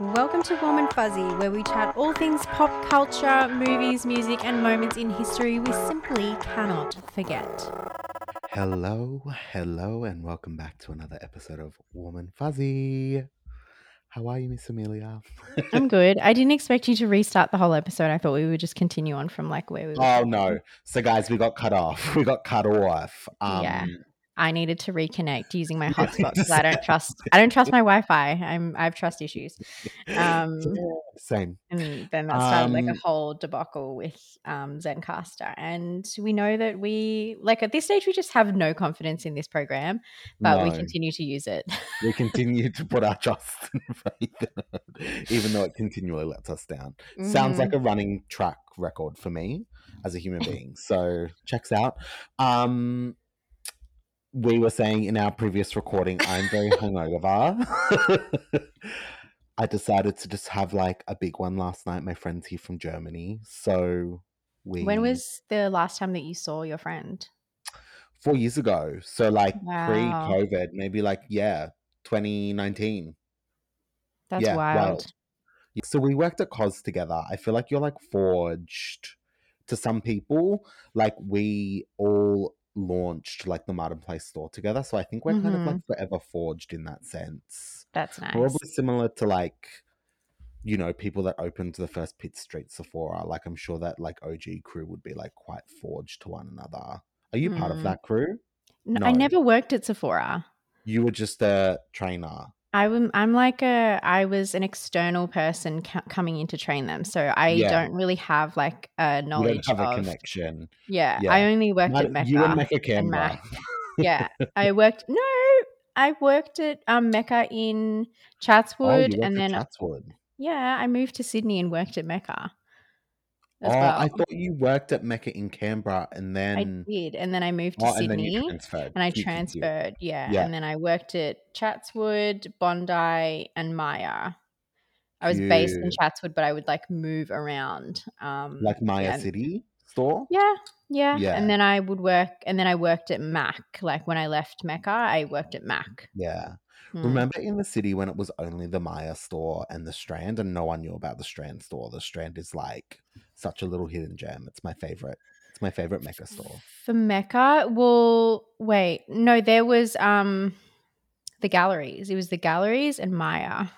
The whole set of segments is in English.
Welcome to Warm and Fuzzy, where we chat all things pop culture, movies, music, and moments in history we simply cannot forget. Hello, hello, and welcome back to another episode of Warm and Fuzzy. How are you, Miss Amelia? I'm good. I didn't expect you to restart the whole episode. I thought we would just continue on from like where we were. Oh no! So, guys, we got cut off. We got cut off. Um, Yeah. I needed to reconnect using my hotspot because I don't trust. I don't trust my Wi-Fi. I'm. I have trust issues. Um, Same. and then that started like a Um, whole debacle with um, Zencastr. And we know that we like at this stage we just have no confidence in this program, but we continue to use it. we continue to put our trust and faith in it, even though it continually lets us down. Sounds Mhm. like a running track record for me as a human being. So, checks out. Um, we were saying in our previous recording, I'm very hungover. I decided to just have like a big one last night. My friend's here from Germany. So we when was the last time that you saw your friend? four years ago. So like Wow. pre-COVID, maybe like yeah, 2019. That's Yeah, wild. wild. So we worked at COS together. I feel like you're like forged to some people. Like we all launched like the Martin Place store together. So I think we're kind of like forever forged in that sense. That's nice. Probably similar to like, you know, people that opened the first Pitt Street Sephora. Like I'm sure that like OG crew would be like quite forged to one another. Are you part of Mm. that crew? N- I No. I never worked at Sephora. You were just a trainer. I'm I'm like a I was an external person co- coming in to train them, so I Yeah. don't really have like a knowledge have a of. connection. Yeah, Yeah. I only worked at Mecca. you and Mecca and Canberra. Mac. yeah, I worked. No, I worked at um, Mecca in Oh, Chatswood, you and then Chatswood. yeah, I moved to Sydney and worked at Mecca Oh, well. I thought you worked at Mecca in Canberra and then I did, and then I moved to oh, and you Sydney. transferred. and I Cute, cute, cute. transferred, yeah, Yeah. and then I worked at Chatswood, Bondi, and Myer. I was based in Chatswood, but I would like move around. Um, Like Myer yeah, City store. yeah, yeah, Yeah. and then I would work, and then I worked at Mac. Like when I left Mecca, I worked at Mac. Yeah. Mm. Remember in the city when it was only the Myer store and the Strand, and no one knew about the Strand store. The Strand is like such a little hidden gem. It's my favorite. It's my favorite Mecca store. For Mecca, well, wait, no, there was um the galleries. It was the galleries and Myer.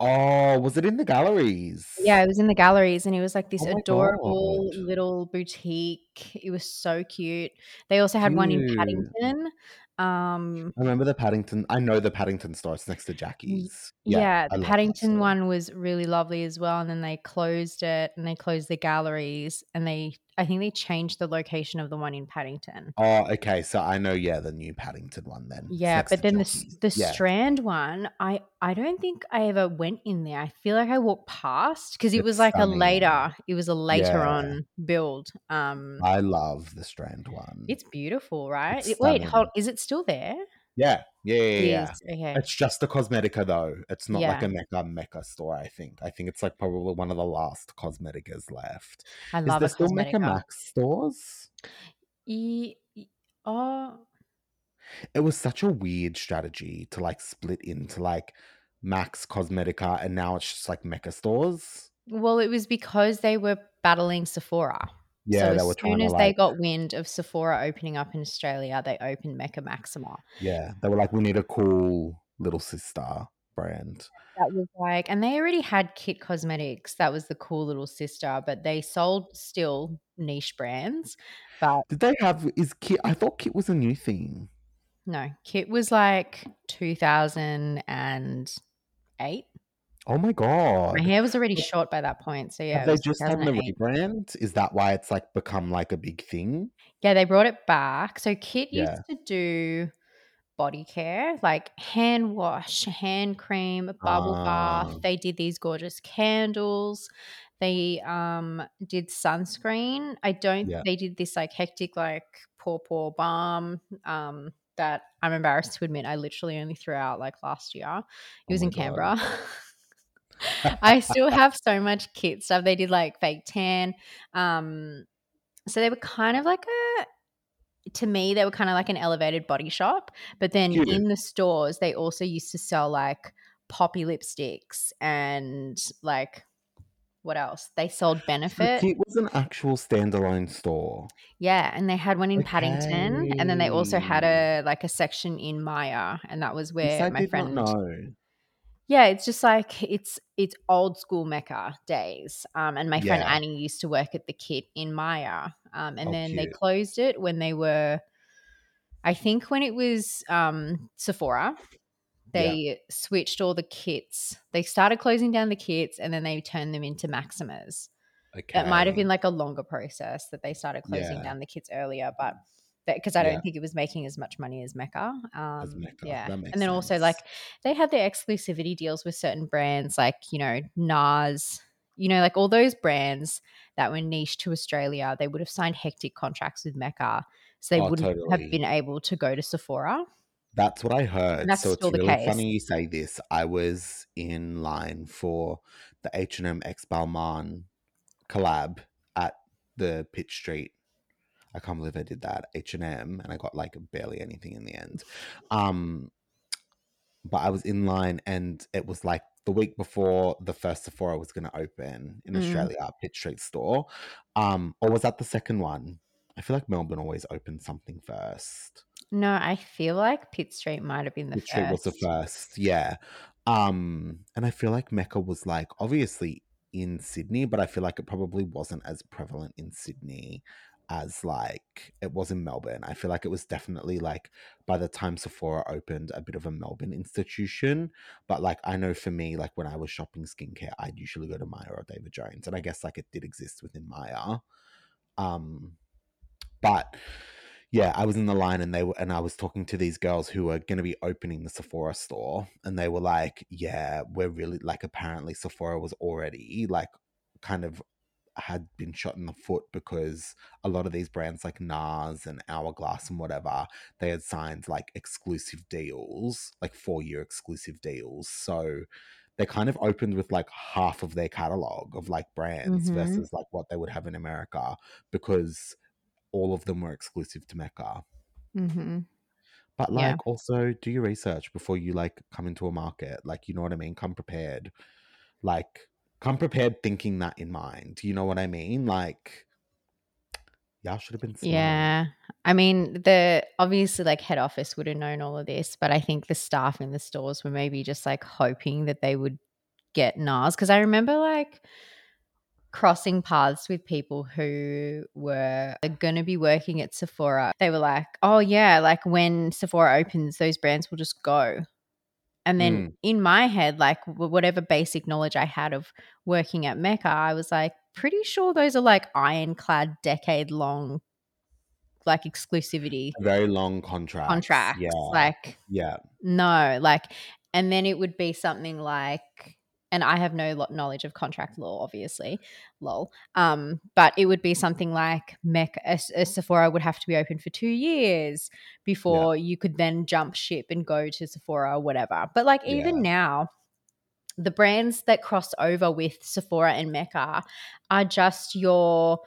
Oh, was it in the galleries? Yeah, it was in the galleries, and it was like this Oh adorable God. little boutique. It was so cute. They also had one in Paddington. Um, I remember the Paddington. I know the Paddington store. It's next to Jackie's. Yeah, yeah, the Paddington one was really lovely as well. And then they closed it, and they closed the galleries, and they I think they changed the location of the one in Paddington. Oh, okay. So I know, yeah, the new Paddington one then. Yeah, but then the the Yeah. Strand one, I I don't think I ever went in there. I feel like I walked past because it It's was like a later. It was a later Yeah. on build. Um, I love the Strand one. it's beautiful, right? It's wait, hold, is it still there? Yeah, yeah, yeah, yeah. Okay. It's just a Cosmetica though. It's not like a Mecca Mecca store. I think. I think it's like probably one of the last Cosmeticas left. I Is love there a still Mecca Cosmetica. Max stores? E- e- oh, uh It was such a weird strategy to like split into like Max Cosmetica, and now it's just like Mecca stores. well, it was because they were battling Sephora. Yeah, so as soon as they got wind of Sephora opening up in Australia, they opened Mecca Maxima. Yeah, they were like, we need a cool little sister brand. That was like, and they already had Kit Cosmetics. That was the cool little sister, but they sold still niche brands. But Did they have is Kit? I thought Kit was a new thing. no, Kit was like 2008. Oh my god. My hair was already short by that point. So yeah, have they just done the 2008. rebrand? Is that why it's like become like a big thing? Yeah, they brought it back. So Kit used to do body care, like hand wash, hand cream, bubble bath. Ah, They did these gorgeous candles. They um did sunscreen. I don't yeah. they did this like hectic like paw paw balm um that I'm embarrassed to admit I literally only threw out like last year. It Oh was my in. Canberra. I still have so much kit stuff. They did like fake tan. Um so they were kind of like a to me they were kind of like an elevated body shop but then Cute. in the stores they also used to sell like poppy lipsticks and like what else? They sold So Benefit. Kit was an actual standalone store. Yeah, and they had one in Paddington, and then they also had a like a section in Myer, and that was where my friend. know. Yeah, it's just like it's it's old school Mecca days. Um, and my friend Yeah. Annie used to work at the Kit in Myer. Um, and Oh, then they cute. closed it when they were, I think when it was um Sephora, Yeah. they switched all the kits. They started closing down the kits, and then they turned them into Maximas. Okay. It might have been like a longer process that they started closing Yeah. down the kits earlier, but because I don't Yeah. think it was making as much money as Mecca. Um, As Mecca. Yeah, and then also like they had their exclusivity deals with certain brands, like you know NARS. You know, like all those brands that were niche to Australia, they would have signed hectic contracts with Mecca, so they Oh, wouldn't have been able to go to Sephora. That's what I And heard. that's So it's still the really case. funny you say this. I was in line for the H&M X Balmain collab at the Pitt Street. I can't believe I did that H&M and I got like barely anything in the end. Um but I was in line and it was like the week before the first Sephora was going to open in Mm. Australia, Pitt Street store. Um or was that the second one? I feel like Melbourne always opens something first. No, I feel like Pitt Street might have been the Pitt Street was the first. first, yeah. Um, and I feel like Mecca was like obviously in Sydney, but I feel like it probably wasn't as prevalent in Sydney as like it was in Melbourne. I feel like it was definitely like by the time Sephora opened, a bit of a Melbourne institution. But like I know for me, like when I was shopping skincare, I'd usually go to Myer or David Jones, and I guess like it did exist within Myer. Um, but yeah, I was in the line and they were, and I was talking to these girls who were going to be opening the Sephora store, and they were like, "Yeah, we're really like apparently Sephora was already like kind of had been shot in the foot because a lot of these brands like NARS and Hourglass and whatever they had signed like exclusive deals, like four year exclusive deals, so." They kind of opened with like half of their catalog of like brands Mhm. versus like what they would have in America because all of them were exclusive to Mecca. Mm-hmm. But Yeah. like also do your research before you like come into a market. Like you know what I mean? Come prepared. Like come prepared thinking that in mind. Do you know what I mean? Like y'all should have been smart. Yeah. I mean, the obviously like head office would have known all of this, but I think the staff in the stores were maybe just like hoping that they would get NARS. Cause I remember like crossing paths with people who were going to be working at Sephora. They were like, oh, yeah, like when Sephora opens, those brands will just go. And then Mm. in my head, like whatever basic knowledge I had of working at Mecca, I was like, pretty sure those are like ironclad, decade long, like exclusivity Very long contracts. contracts. Yeah. Like, yeah. no, like, and then it would be something like, and I have no knowledge of contract law, obviously, lol. Um, but it would be something like Mecca, a, a Sephora would have to be open for two years before you could then jump ship and go to Sephora or whatever. But like even Yeah. now, the brands that cross over with Sephora and Mecca are just your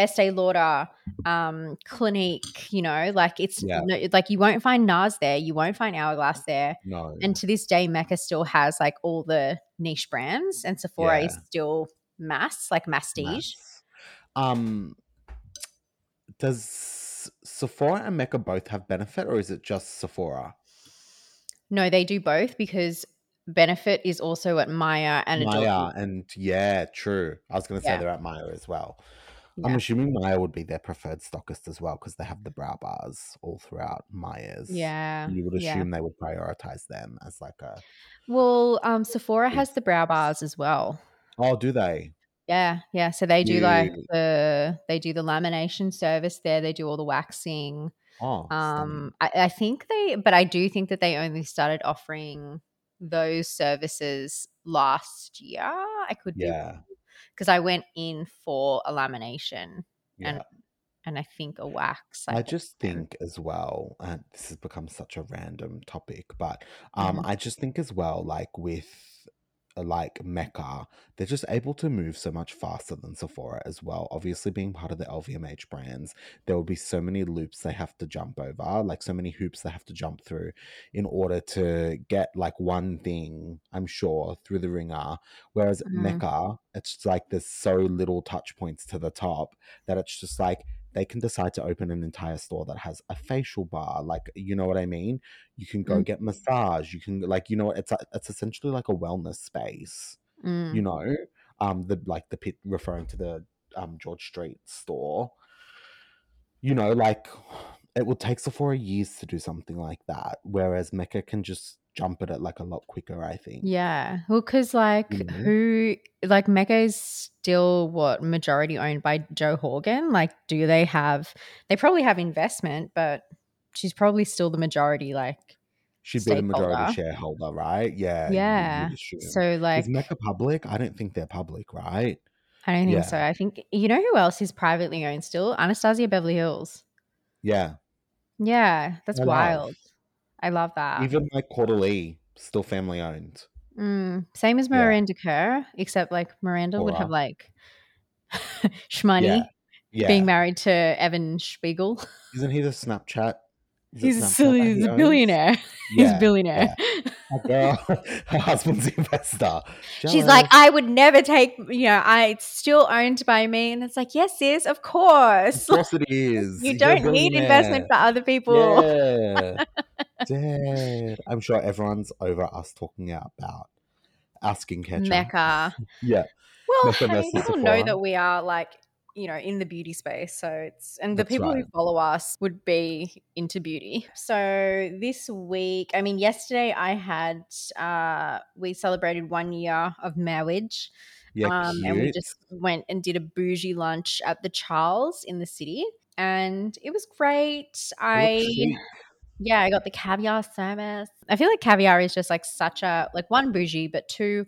Estee Lauder, um, Clinique, you know, like it's Yeah. no, like you won't find NARS there, you won't find Hourglass there. No. And to this day, Mecca still has like all the niche brands, and Sephora is still mass, like mastige. Mass. Um does Sephora and Mecca both have benefit or is it just Sephora? No, they do both because Benefit is also at Myer and Myer and yeah, true. I was going to say Yeah. they're at Myer as well. I'm assuming Myer would be their preferred stockist as well because they have the brow bars all throughout Myer's. Yeah, You would yeah. assume they would prioritize them as like a Well, um, Sephora has the brow bars as well. Oh, do they? Yeah, yeah. So they do like Cute. the they do the lamination service there. They do all the waxing. Oh. Um, I, I think they, but I do think that they only started offering those services last year. I could be Yeah. Because I went in for a lamination Yeah. and and I think a wax. I think, just think as well, and this has become such a random topic, but um, Mhm. I just think as well, like with like Mecca, they're just able to move so much faster than Sephora as well. Obviously, being part of the LVMH brands, there will be so many loops they have to jump over, like so many hoops they have to jump through in order to get like one thing, I'm sure, through the ringer. Whereas Mhm. Mecca, it's like there's so little touch points to the top that it's just like they can decide to open an entire store that has a facial bar like you know what i mean you can go Mm. get massage you can like you know it's a, it's essentially like a wellness space Mm. you know um the like the pit referring to the um george street store you know like it would take sephora years to do something like that whereas mecca can just jump at it like a lot quicker i think Yeah. Well, because like know? who, like Mecca is still what majority owned by Jo Horgan. Like, do they have? They probably have investment, but she's probably still the majority. Like, she'd be the majority shareholder right yeah yeah. So like, is mecca public i don't think they're public right I don't think yeah. so. I think you know who else is privately owned still? Anastasia Beverly Hills. yeah Yeah, that's I wild. I love that. even like quarterly still family owned Mm, same as Yeah. Miranda Kerr, except like Miranda would have like Shmoney yeah yeah being married to Evan Spiegel. isn't he the snapchat He's a Snapchat silly, he's a billionaire. he's a billionaire. Girl her husband's investor She's like, I would never take, you know, I it's still owned by me. And it's like, yes, sis, of course. of course it is you don't need investment for other people. Yeah. Dead. I'm sure everyone's over us talking about asking chat. Mecca. Yeah. Well, Mecca I mean, people know that we are like, you know, in the beauty space. So it's, and the That's people who follow us would be into beauty. So this week, I mean, yesterday I had, uh, we celebrated one year of marriage. Yeah, um, and we just went and did a bougie lunch at the Charles in the city. And it was great. It I. yeah, I got the caviar service. I feel like caviar is just like such a like one bougie, but two,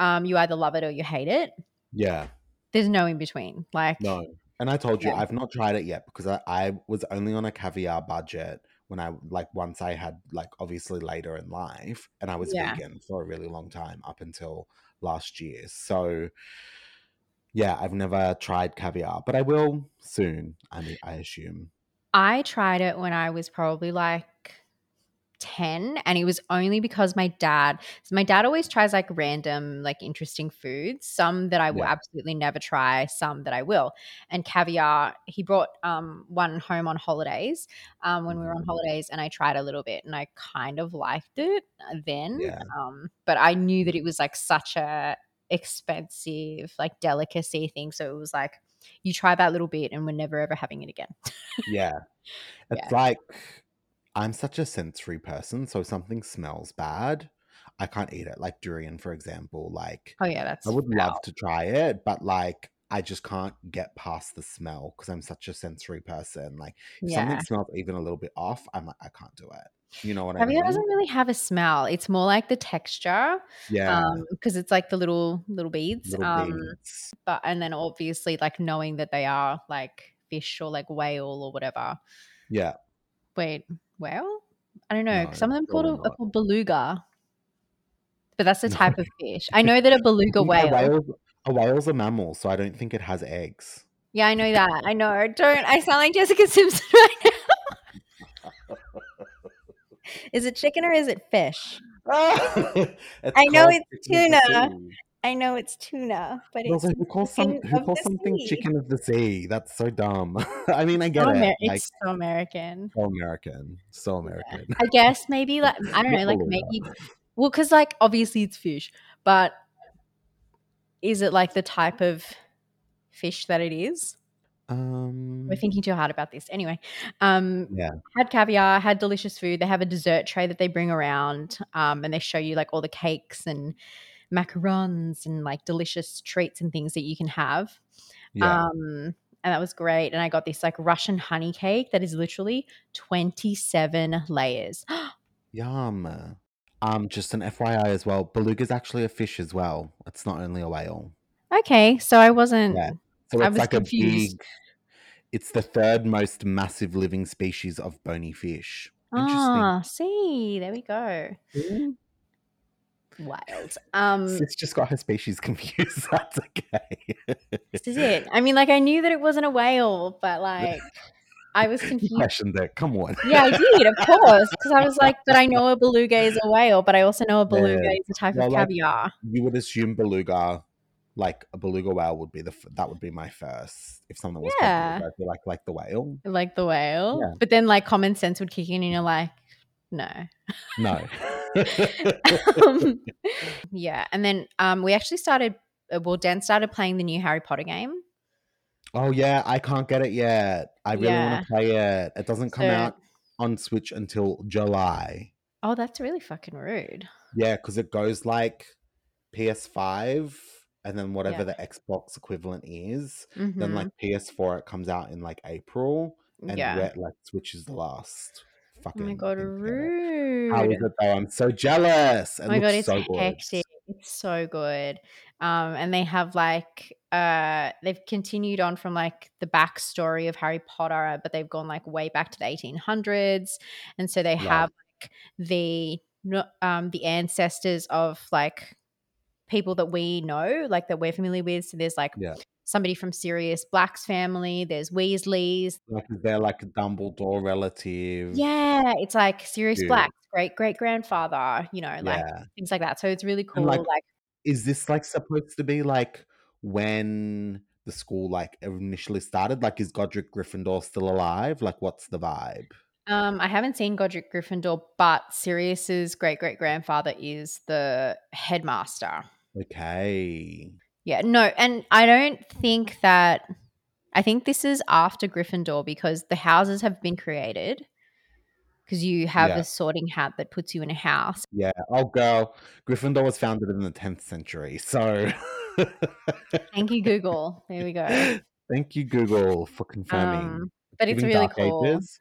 um, you either love it or you hate it. Yeah. There's no in between. Like No. And I told you, Yeah. I've not tried it yet because I, I was only on a caviar budget when I, like, once I had, like, obviously later in life, and I was Yeah. vegan for a really long time up until last year. So, yeah, I've never tried caviar, but I will soon, I mean, I assume. I tried it when I was probably like 10 and it was only because my dad so my dad always tries like random like interesting foods some that i will Yeah. absolutely never try some that i will and caviar he brought um one home on holidays um when we were on Mhm. holidays and i tried a little bit and i kind of liked it uh, then Yeah. um but i knew that it was like such a expensive like delicacy thing so it was like you try that little bit and we're never ever having it again Yeah. It's like I'm such a sensory person, so if something smells bad, I can't eat it. Like durian, for example. Like oh yeah that's I would love to try it, but like I just can't get past the smell because I'm such a sensory person. Like if yeah something smells even a little bit off, I'm like, I can't do it. You know what I Caviar mean? It doesn't really have a smell. It's more like the texture, Yeah. um, because it's like the little little beads. little um, beads. but and then obviously like knowing that they are like fish or like whale or whatever. Yeah. Wait, whale? I don't know. No, Some of them called a, called beluga, but that's the type of fish. I know that a beluga whale. whale's, a whale's a mammal, so I don't think it has eggs. Yeah, I know that. I know. Don't I sound like Jessica Simpson right now? is it chicken or is it fish? I know it's chicken of the tuna. I know it's tuna, but it's also, who calls some who calls something sea. chicken of the sea? That's so dumb. I mean, I so get it. Amer- Like it's so American. so American, so American. I guess maybe like I don't know, like maybe well, because like obviously it's fish, but is it like the type of fish that it is? Um, We're thinking too hard about this. Anyway, um, yeah, had caviar, had delicious food. They have a dessert tray that they bring around, um, and they show you like all the cakes and macarons and like delicious treats and things that you can have. yeah. Um, and that was great. And I got this like Russian honey cake that is literally 27 layers. Yum. Um, just an FYI as well. Beluga's actually a fish as well. It's not only a whale. okay, so I wasn't. Yeah. So I it's was like confused. a big. It's the third most massive living species of bony fish. Ah, see, there we go. Mm. Wild. Um, Sis just got her species confused. That's okay. this is it. I mean, like I knew that it wasn't a whale, but like I was You confused. questioned it. Come on. Yeah, I did, of course, because I was like, but I know a beluga is a whale, but I also know a beluga Yeah. is a type Well, of like- caviar. You would assume beluga, like a beluga whale, would be the that would be my first. If someone was Yeah. beluga, like like the whale. like the whale. Yeah. But then like common sense would kick in and you're like, no. No. um, yeah. And then um we actually started uh, well, Dan started playing the new Harry Potter game. Oh yeah, I can't get it yet. I really Yeah. want to play it. It doesn't come So- out on Switch until July. Oh, that's really fucking rude. Yeah, because it goes like PS5 and then whatever Yeah. the Xbox equivalent is. Mhm. Then like PS4, it comes out in like April, and yeah. where, like Switch is the last. Fucking Oh my god, rude. How is it though? I'm so jealous. It oh my god, it's so hectic. It's so good. Um, and they have like uh they've continued on from like the backstory of Harry Potter, but they've gone like way back to the 1800s. And so they Love. have like the um the ancestors of like people that we know, like that we're familiar with. So there's like Yeah. Somebody from Sirius Black's family, there's Weasleys. Like, is there like a Dumbledore relative? Yeah, it's like Sirius. Black's great great grandfather, you know, like Yeah. things like that. So it's really cool. like, like Is this like supposed to be like when the school like initially started? Like, is Godric Gryffindor still alive? Like, what's the vibe? Um, I haven't seen Godric Gryffindor, but Sirius's great great grandfather is the headmaster. Okay. Yeah, no, and I don't think that. I think this is after Gryffindor because the houses have been created. Because you have Yeah. a sorting hat that puts you in a house. Yeah. Oh, girl. Gryffindor was founded in the 10th century. So. Thank you, Google. There we go. Thank you, Google, for confirming. Um, but it's really cool. Ages.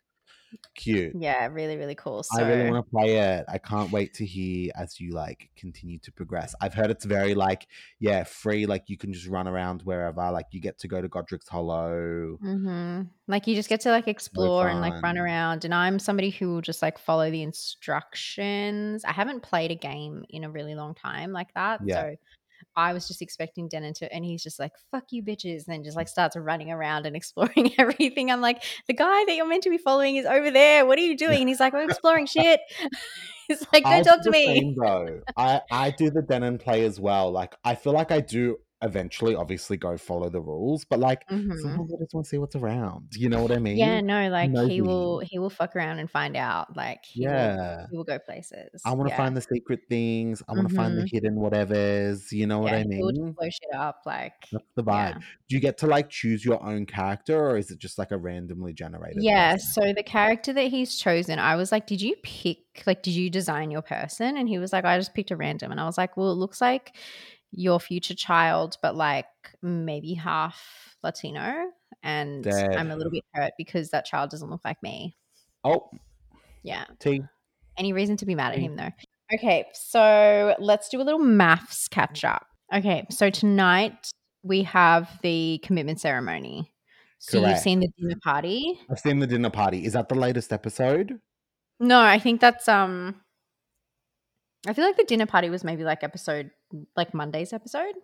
Cute. Yeah, really, really cool. So I really want to play it. I can't wait to hear as you like continue to progress. I've heard it's very like yeah, free. Like you can just run around wherever. Like you get to go to Godric's Hollow. hmm Like you just get to like explore and like run around. And I'm somebody who will just like follow the instructions. I haven't played a game in a really long time like that. Yeah. So I was just expecting Denon to, and he's just like, fuck you bitches. And then just like starts running around and exploring everything. I'm like, the guy that you're meant to be following is over there. What are you doing? And he's like, I'm exploring shit. he's like, I'll don't talk to me. same, though. I I do the Denon play as well. Like I feel like I do eventually, obviously, go follow the rules, but like Mhm. sometimes I just want to see what's around. You know what I mean? Yeah, no, like he will, he will fuck around and find out. Like, he will, Yeah. he will go places. I want to Yeah. find the secret things. I want to find the hidden whatevers. You know what yeah, I he will mean? blow shit up. Like, That's the vibe. yeah. Do you get to like choose your own character or is it just like a randomly generated? Yeah, person? so the character that he's chosen, I was like, Did you pick, like, did you design your person? And he was like, I just picked a random. And I was like, Well, it looks like your future child, but like maybe half Latino. And I'm a little bit hurt because that child doesn't look like me. Oh, Yeah. T. Any reason to be mad at him though? Okay, so let's do a little MAFS catch up. Okay, so tonight we have the commitment ceremony. So you've seen the dinner party. I've seen the dinner party. Is that the latest episode? No, I think that's um I feel like the dinner party was maybe like episode like Monday's episode,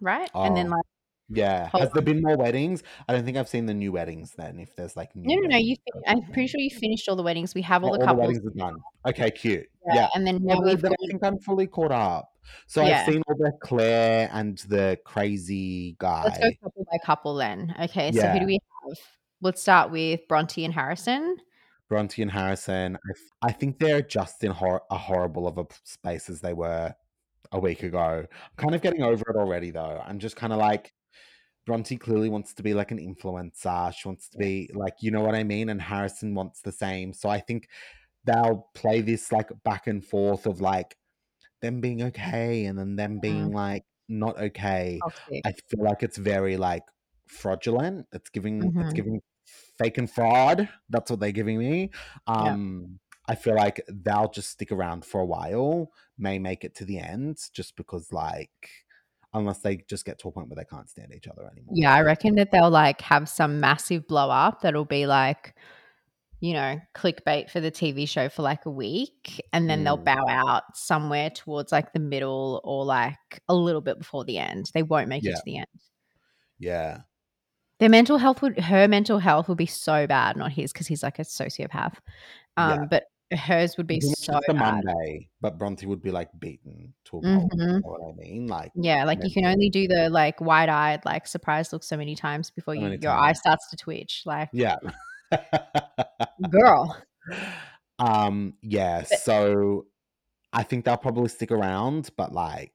right? And then Oh. like Yeah. Has there been more weddings? I don't think I've seen the new weddings then. If there's like new no, no, no. You, fin- I'm pretty sure you finished all the weddings. We have all Oh, the all the weddings are done. Okay, cute. yeah, Yeah. and then now we've then I think I'm fully caught up. So Yeah. I've seen all the Claire and the crazy guy. let's go couple by couple then. Okay, so who do we have? Let's start with Bronte and Harrison. Bronte and Harrison. I think they're just in hor- a horrible of a space as they were a week ago. I'm kind of getting over it already, though. I'm just kind of like, Bronte clearly wants to be like an influencer. She wants to be like, you know what I mean? And Harrison wants the same. So I think they'll play this like back and forth of like them being okay and then them being like not okay. Toxic. I feel like it's very like fraudulent. It's giving it's Mhm. giving fake and fraud. That's what they're giving me. Yeah. Um I feel like they'll just stick around for a while, may make it to the end, just because like unless they just get to a point where they can't stand each other anymore. Yeah, I reckon that they'll like have some massive blow up that'll be like you know, clickbait for the TV show for like a week and then they'll Mm. bow out somewhere towards like the middle or like a little bit before the end. They won't make it to the end. Yeah. Their mental health would her mental health would be so bad, not his, because he's like a sociopath. Um, Yeah. but hers would be so bad. Monday, but Bronte would be like beaten to a pulp. You know what I mean? Like, Yeah, like you can only do the like wide eyed, like surprise look so many times before you your eye starts to twitch. Like, yeah. girl. um, yeah. But- So I think they'll probably stick around, but like,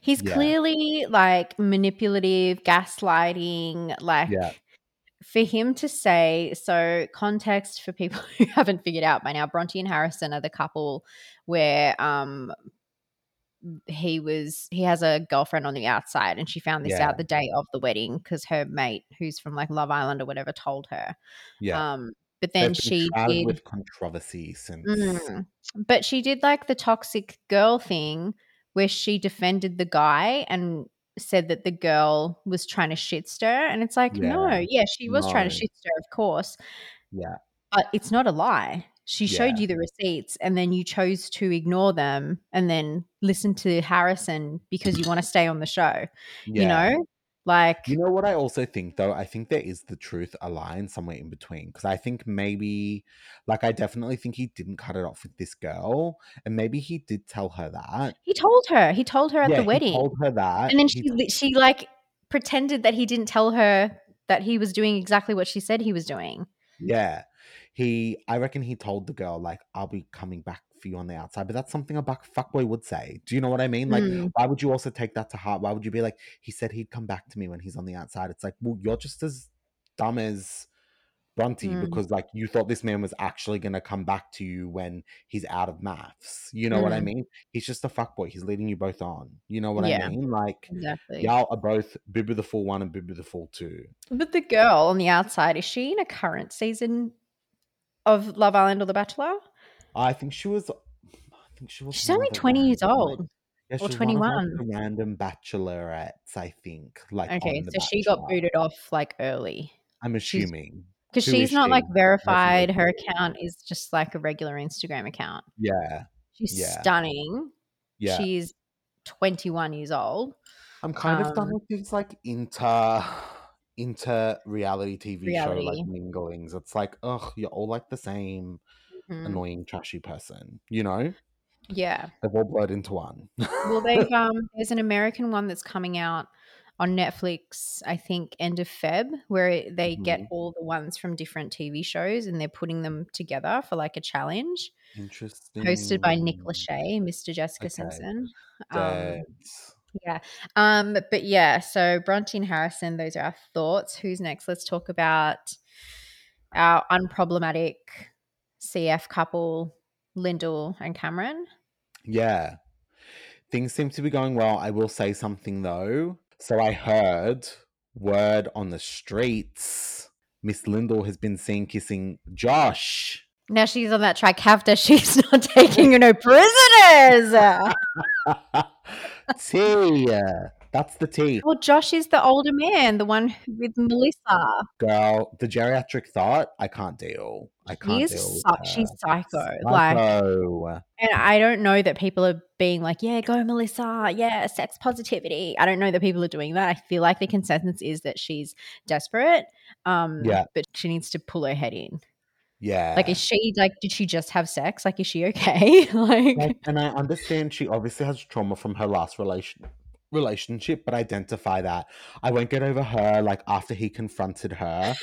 He's Yeah. clearly like manipulative, gaslighting, like Yeah. for him to say so context for people who haven't figured out by now, Bronte and Harrison are the couple where um he was he has a girlfriend on the outside and she found this Yeah. out the day of the wedding because her mate who's from like Love Island or whatever told her. yeah. Um but then she did with controversy since. Mm. But she did like the toxic girl thing where she defended the guy and said that the girl was trying to shit stir. And it's like, no, Yeah. yeah, she was trying to No. shit stir, of course. Yeah. But it's not a lie. She showed you the receipts and then you chose to ignore them and then listen to Harrison because you want to stay on the show. Yeah. You know? Like You know what I also think though? I think there is the truth a line somewhere in between. Because I think maybe like I definitely think he didn't cut it off with this girl. And maybe he did tell her that. he told her. He told her at yeah, the he wedding. told her that. and then she li- she like pretended that he didn't tell her that he was doing exactly what she said he was doing. Yeah. He I reckon he told the girl, like, I'll be coming back for you on the outside. But that's something a buck fuckboy would say. Do you know what I mean? Like, Mm. why would you also take that to heart? Why would you be like, he said he'd come back to me when he's on the outside? It's like, well, you're just as dumb as Bronte Mm. because like you thought this man was actually gonna come back to you when he's out of MAFS. You know what I Mm. mean? He's just a fuckboy. He's leading you both on. You know what Yeah. I mean? Like Exactly. y'all are both Bibba the Fool One and Bibba the Fool Two. But the girl on the outside, is she in a current season of Love Island or The Bachelor? I think she was. I think she was. She's only 20 years old. yeah, or she was one of, 21. like, random bachelorettes, I think. Like, Okay, so she got booted off like early. I'm assuming. Because she's is not like verified. Her account is just like a regular Instagram account. Yeah, She's Yeah. stunning. yeah. She's 21 years old. I'm kind of done Um, with these like inter inter reality TV show like minglings. It's like, ugh, you're all like the same Mhm. annoying, trashy person. You know, Yeah. they've all blurred into one. Well, they've um, there's an American one that's coming out on Netflix. I think end of Feb, where they get Mhm. all the ones from different TV shows and they're putting them together for like a challenge. Interesting. Hosted by Nick Lachey, Mr. Jessica Okay. Simpson. Um, yeah. Um, but yeah, so Bronte and Harrison, those are our thoughts. Who's next? Let's talk about our unproblematic CF couple, Lyndall and Cameron. Yeah. Things seem to be going well. I will say something though. So I heard word on the streets. Miss Lyndall has been seen kissing Josh. Now she's on that track after she's not taking no prisoners. T. That's the T. Well, Josh is the older man, the one with Melissa. Girl, the geriatric thought, I can't deal. I can't He is deal. with her. she's psycho. Like, Psycho. and I don't know that people are being like, "Yeah, go Melissa, yeah, sex positivity." I don't know that people are doing that. I feel like the consensus is that she's desperate. Um, Yeah. but she needs to pull her head in. yeah. Like, is she like? Did she just have sex? Like, is she okay? like, Like, and I understand she obviously has trauma from her last relation relationship, but identify that. I won't get over her like after he confronted her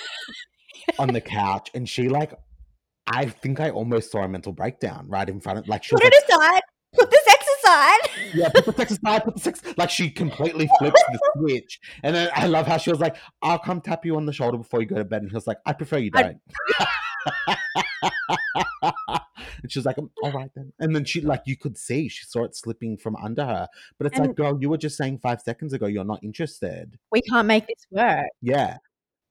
on the couch and she like I think I almost saw a mental breakdown right in front of like she was put like, it aside. Put the sex aside. yeah, put the sex aside, put the sex like she completely flips the switch. And then I love how she was like, I'll come tap you on the shoulder before you go to bed. And he was like, I prefer you I- don't. and she was like, "Um, all right then. And then she like you could see she saw it slipping from under her. But it's like, girl, you were just saying five seconds ago you're not interested. We can't make this work. Yeah.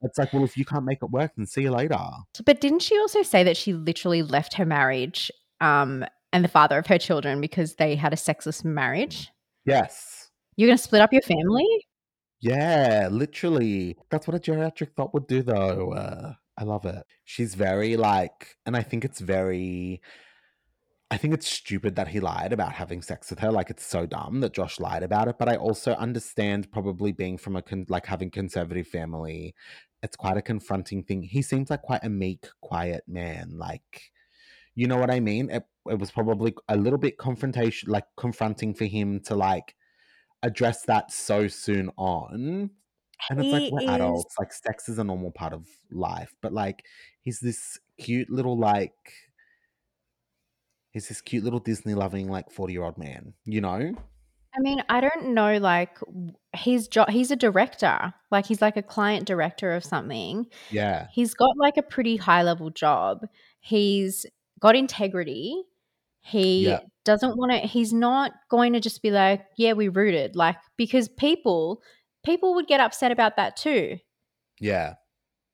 It's like, well, if you can't make it work, then see you later. But didn't she also say that she literally left her marriage um, and the father of her children because they had a sexless marriage? Yes. You're going to split up your family? Yeah, literally. That's what a geriatric thought would do, though. Uh, I love it. She's very like, and I think it's very. I think it's stupid that he lied about having sex with her. Like it's so dumb that Josh lied about it. But I also understand probably being from a con- like having conservative family, it's quite a confronting thing. He seems like quite a meek, quiet man. Like, you know what I mean? It, it was probably a little bit confrontation, like confronting for him to like address that so soon on. And it's like He we're is adults. Like sex is a normal part of life, but like he's this cute little like he's this cute little Disney loving like forty year old man. You know? I mean, I don't know. Like, he's jo- he's a director. Like, he's like a client director of something. Yeah, He's got like a pretty high level job. He's got integrity. He yeah, doesn't want to. He's not going to just be like, "Yeah, we rooted." Like, because people people would get upset about that too. yeah,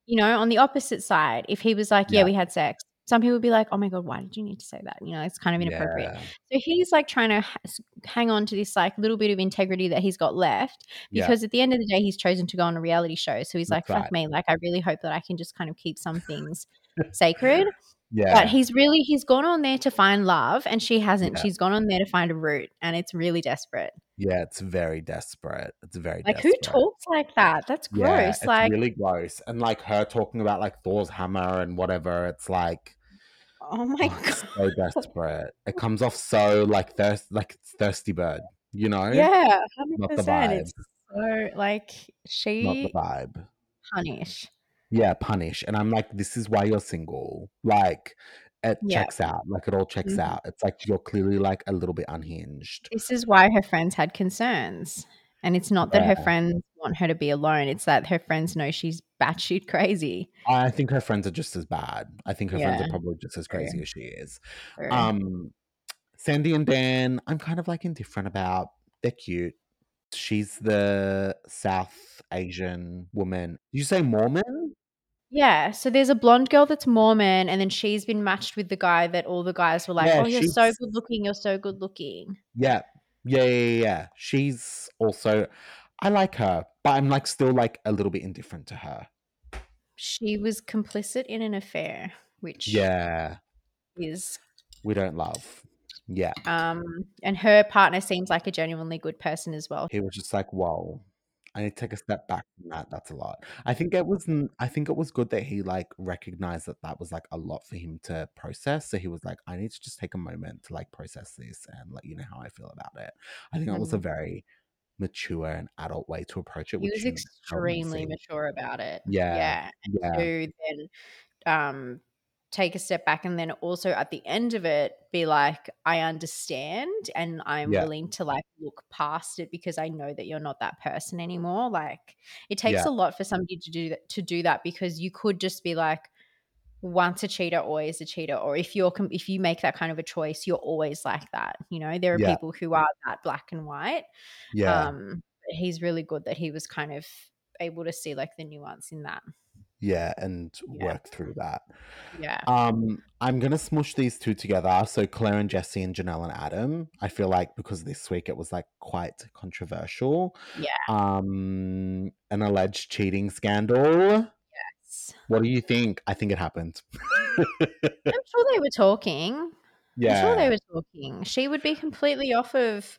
You know, on the opposite side, if he was like, "Yeah, yeah, we had sex," some people would be like, "Oh my god, why did you need to say that?" You know, it's kind of inappropriate. yeah, So he's like trying to ha- hang on to this like little bit of integrity that he's got left yeah. because at the end of the day, he's chosen to go on a reality show. So he's like, That's "Fuck me!" Like I really hope that I can just kind of keep some things sacred. But he's really he's gone on there to find love, and she hasn't. Yeah. She's gone on there to find a root, and it's really desperate. yeah. It's very desperate. It's very Like who talks like that? That's Yeah, gross. it's like really gross. And like her talking about like Thor's hammer and whatever, it's like oh my oh, god. so desperate. It comes off so like thirst like it's thirsty bird, you know? Yeah, hundred Not the percent. vibe. It's so like she Not the vibe. punish. Yeah, punish. And I'm like, this is why you're single. Like it Yeah. checks out. Like it all checks Mhm. out. It's like you're clearly like a little bit unhinged. This is why her friends had concerns. And it's not that her friends want her to be alone. It's that her friends know she's batshit crazy. I think her friends are just as bad. I think her friends are probably just as True. crazy as she is. True. Um, Sandy and Dan, I'm kind of like indifferent about. They're cute. She's the South Asian woman. Did you say Mormon? Yeah. So there's a blonde girl that's Mormon, and then she's been matched with the guy that all the guys were like, Yeah, Oh, you're so she's- good looking, you're so good looking. Yeah. Yeah, yeah, yeah, yeah. She's also I like her, but I'm like still like a little bit indifferent to her. She was complicit in an affair, which Yeah. is We don't love. Yeah. um and her partner seems like a genuinely good person as well. He was just like, whoa. I need to take a step back from that. That's a lot. I think it was. I think it was good that he like recognized that that was like a lot for him to process. So he was like, I need to just take a moment to like process this and let you know how I feel about it. I think that was a very mature and adult way to approach it. He which was extremely mature about it. Yeah, Yeah. And yeah. to then um take a step back and then also at the end of it be like, I understand and I'm Yeah. willing to like look past it because I know that you're not that person anymore. Like it takes Yeah. a lot for somebody to do that to do that because you could just be like once a cheater always a cheater or if you're if you make that kind of a choice you're always like that you know there are Yeah. people who are that black and white Yeah. um he's really good that he was kind of able to see like the nuance in that yeah. And Yeah. work through that. yeah Um, I'm gonna smush these two together. So Claire and Jesse and Janelle and Adam. I feel like because this week it was like quite controversial. Yeah. Um, an alleged cheating scandal. S- What do you think? I think it happened. i'm sure they were talking yeah i'm sure they were talking she would be completely off of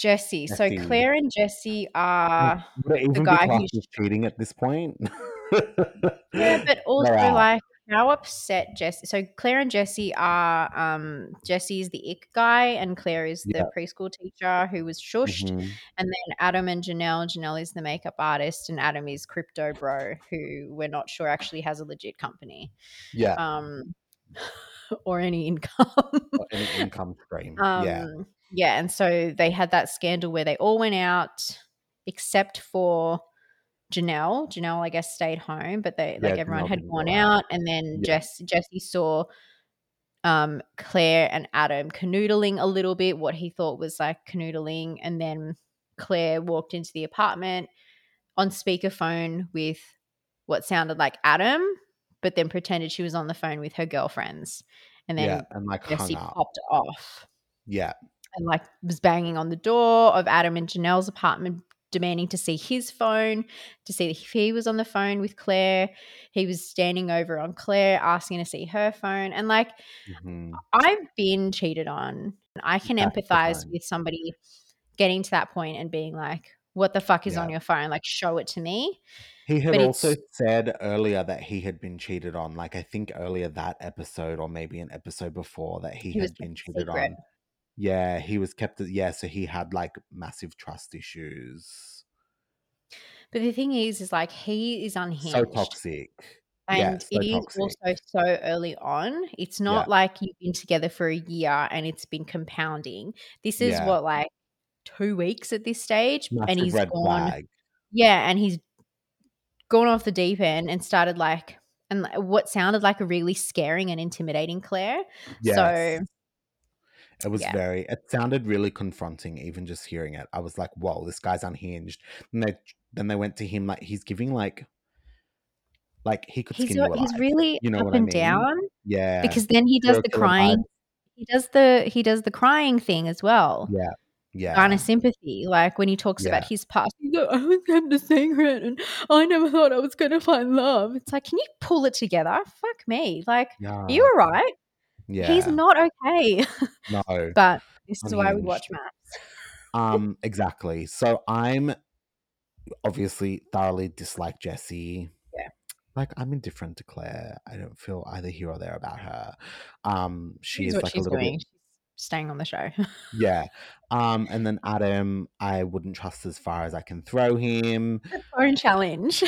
jesse so claire and jesse are Would it even be guy classed who cheating at this point? Yeah, but also out. like how upset Jesse. So Claire and Jesse are um Jesse is the ick guy and Claire is the Yeah. preschool teacher who was shushed. Mhm. And then Adam and Janelle. Janelle is the makeup artist and Adam is crypto bro, who we're not sure actually has a legit company. Yeah. Um or any income. Or any income stream. Um, yeah. yeah. and so they had that scandal where they all went out except for Janelle. Janelle, I guess, stayed home, but they like everyone Janelle had gone go out. out, and then Yeah. Jess Jesse saw um Claire and Adam canoodling a little bit, what he thought was like canoodling, and then Claire walked into the apartment on speakerphone with what sounded like Adam, but then pretended she was on the phone with her girlfriends. And then yeah. And like Jesse popped off Yeah. and like was banging on the door of Adam and Janelle's apartment demanding to see his phone, to see if he was on the phone with Claire. He was standing over on Claire, asking to see her phone. And like, Mhm. I've been cheated on. I can That's empathize with somebody getting to that point and being like, what the fuck is on your phone? Like, show it to me. He had But also it's- said earlier that he had been cheated on. Like I think earlier that episode, or maybe an episode before, that he, He had been cheated secret. on. Yeah, he was kept. Yeah, so he had like massive trust issues. But the thing is, is like, he is unhinged. So toxic. yeah, And so it is toxic. also so early on. It's not like you've been together for a year and it's been compounding. This is Yeah. what, like two weeks at this stage. and Massive he's red gone, flag. yeah, and he's gone off the deep end and started like, and what sounded like a really scaring and intimidating Claire. Yes. So, It was yeah. very. It sounded really confronting, even just hearing it. I was like, "Whoa, this guy's unhinged." And they then they went to him like he's giving like, like he could he's, he's really You know up what I and mean? down Yeah, because then he does the crying. vibes. He does the he does the crying thing as well. Yeah, yeah, garner sympathy. Like when he talks about his past, he's like, I was kept a secret and I never thought I was going to find love. It's like, can you pull it together? Fuck me. Like, yeah. are you all right? Yeah. He's not okay. no. but this is why we watch MAFS. Um, exactly. So I'm obviously thoroughly dislike Jesse. Yeah. Like I'm indifferent to Claire. I don't feel either here or there about her. Um, she Here's is like a little doing. bit staying on the show. yeah. Um, and then Adam, I wouldn't trust as far as I can throw him. Phone challenge.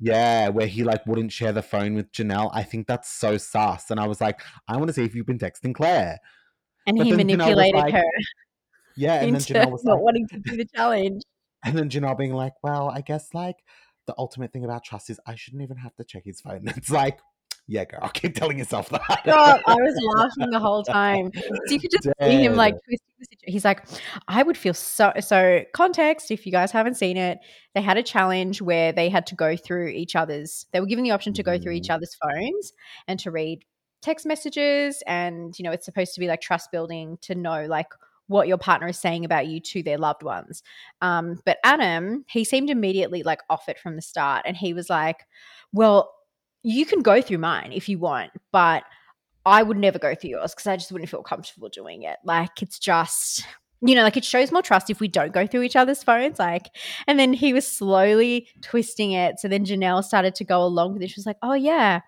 Yeah, where he like wouldn't share the phone with Janelle. I think that's so sus. And I was like, I want to see if you've been texting Claire. And But he then Janelle was manipulated like, her Yeah, and then Janelle was not like, wanting to do the challenge. And then Janelle being like, well, I guess like the ultimate thing about trust is I shouldn't even have to check his phone. It's like, yeah, girl, keep telling yourself that. God, I was laughing the whole time. So you could just see him like twisting the situation. He's like, I would feel so. So context, if you guys haven't seen it, they had a challenge where they had to go through each other's. They were given the option to go through each other's phones and to read text messages, and you know, it's supposed to be like trust building to know like what your partner is saying about you to their loved ones. Um, but Adam, he seemed immediately like off it from the start, and he was like, "Well, you can go through mine if you want, but I would never go through yours because I just wouldn't feel comfortable doing it. Like it's just, you know, like it shows more trust if we don't go through each other's phones. Like, and then he was slowly twisting it. So then Janelle started to go along with it. She was like, oh, yeah,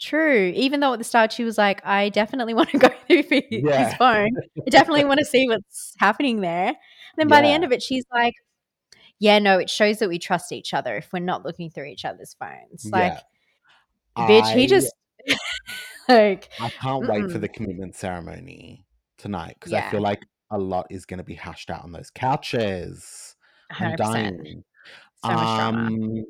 true. Even though at the start she was like, I definitely want to go through his Yeah. phone. I definitely want to see what's happening there. And then by the end of it, she's like, yeah, no, it shows that we trust each other if we're not looking through each other's phones. Like, Yeah. Bitch, he just like I can't wait for the commitment ceremony tonight because I feel like a lot is going to be hashed out on those couches. I'm dying. So much drama. Um,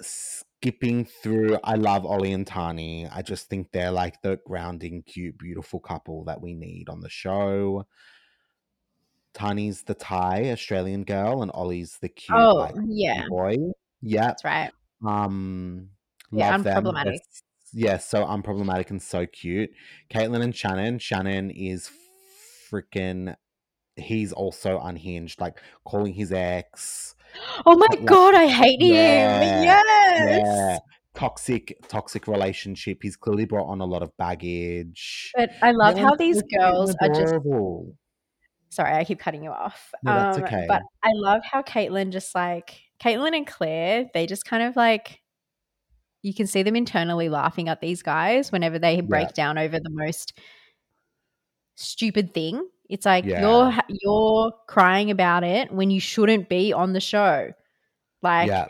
skipping through, I love Ollie and Tahnee. I just think they're like the grounding, cute, beautiful couple that we need on the show. Tahnee's the Thai Australian girl, and Ollie's the cute Oh, like yeah. boy. Yeah, That's right. Um, Yeah, love them. unproblematic. They're s- Yeah, so unproblematic and so cute. Caitlin and Shannon. Shannon is freaking. He's also unhinged, like calling his ex. Oh my like- god, I hate Yeah, him. Yes. Yeah, toxic, toxic relationship. He's clearly brought on a lot of baggage. But I love Yeah, how these girls are just sorry, I keep cutting you off. No, that's Um, okay. But I love how Caitlyn just like Caitlyn and Claire, they just kind of like you can see them internally laughing at these guys whenever they break down over the most stupid thing. It's like Yeah. you're you're crying about it when you shouldn't be on the show. Like yeah,